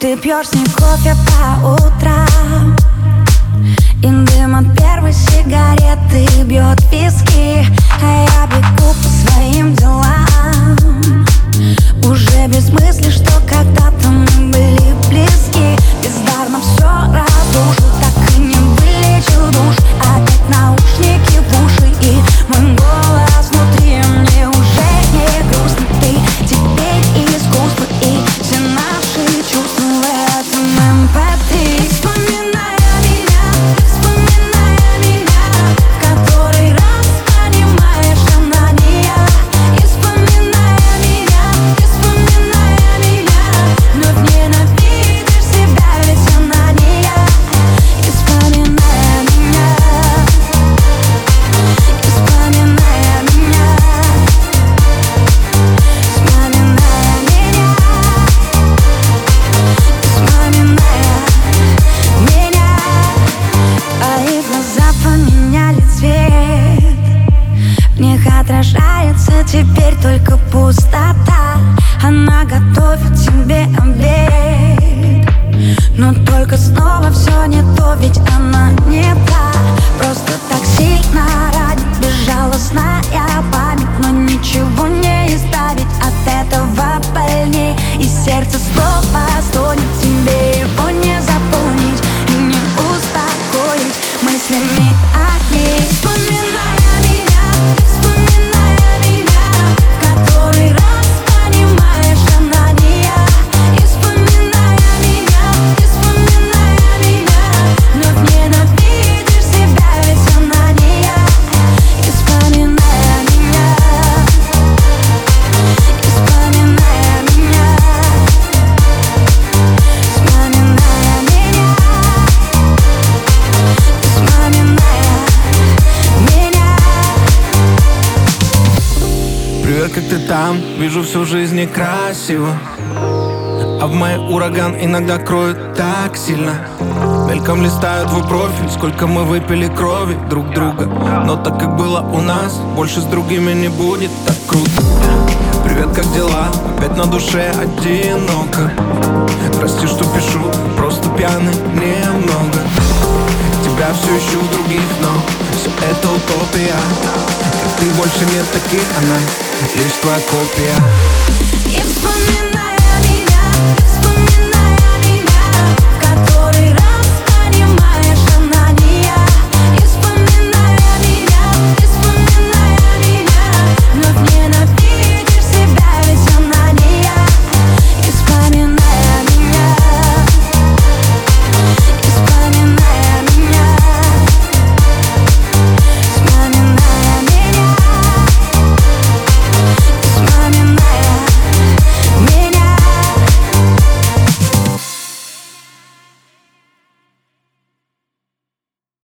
Ты пьешь с ней кофе по утрам. И дым от первой сигареты бьет виски А я бегу по своим делам. Уже без мысли, что когда-то мы были близки. Бездарно все разрушил, отражается теперь только пустота. Она готовит тебе обед. Но только снова все не то, ведь она не та там? Вижу всю жизнь некрасиво А в моей ураган иногда кроет так сильно. Мельком листаю твой профиль Сколько мы выпили крови друг друга. Но так как было у нас Больше с другими не будет так круто. Привет, как дела? Опять на душе одиноко. Прости, что пишу Просто пьяный немного. Тебя все ищу в других, но все это утопия ты больше нет таких, она лишь твоя копия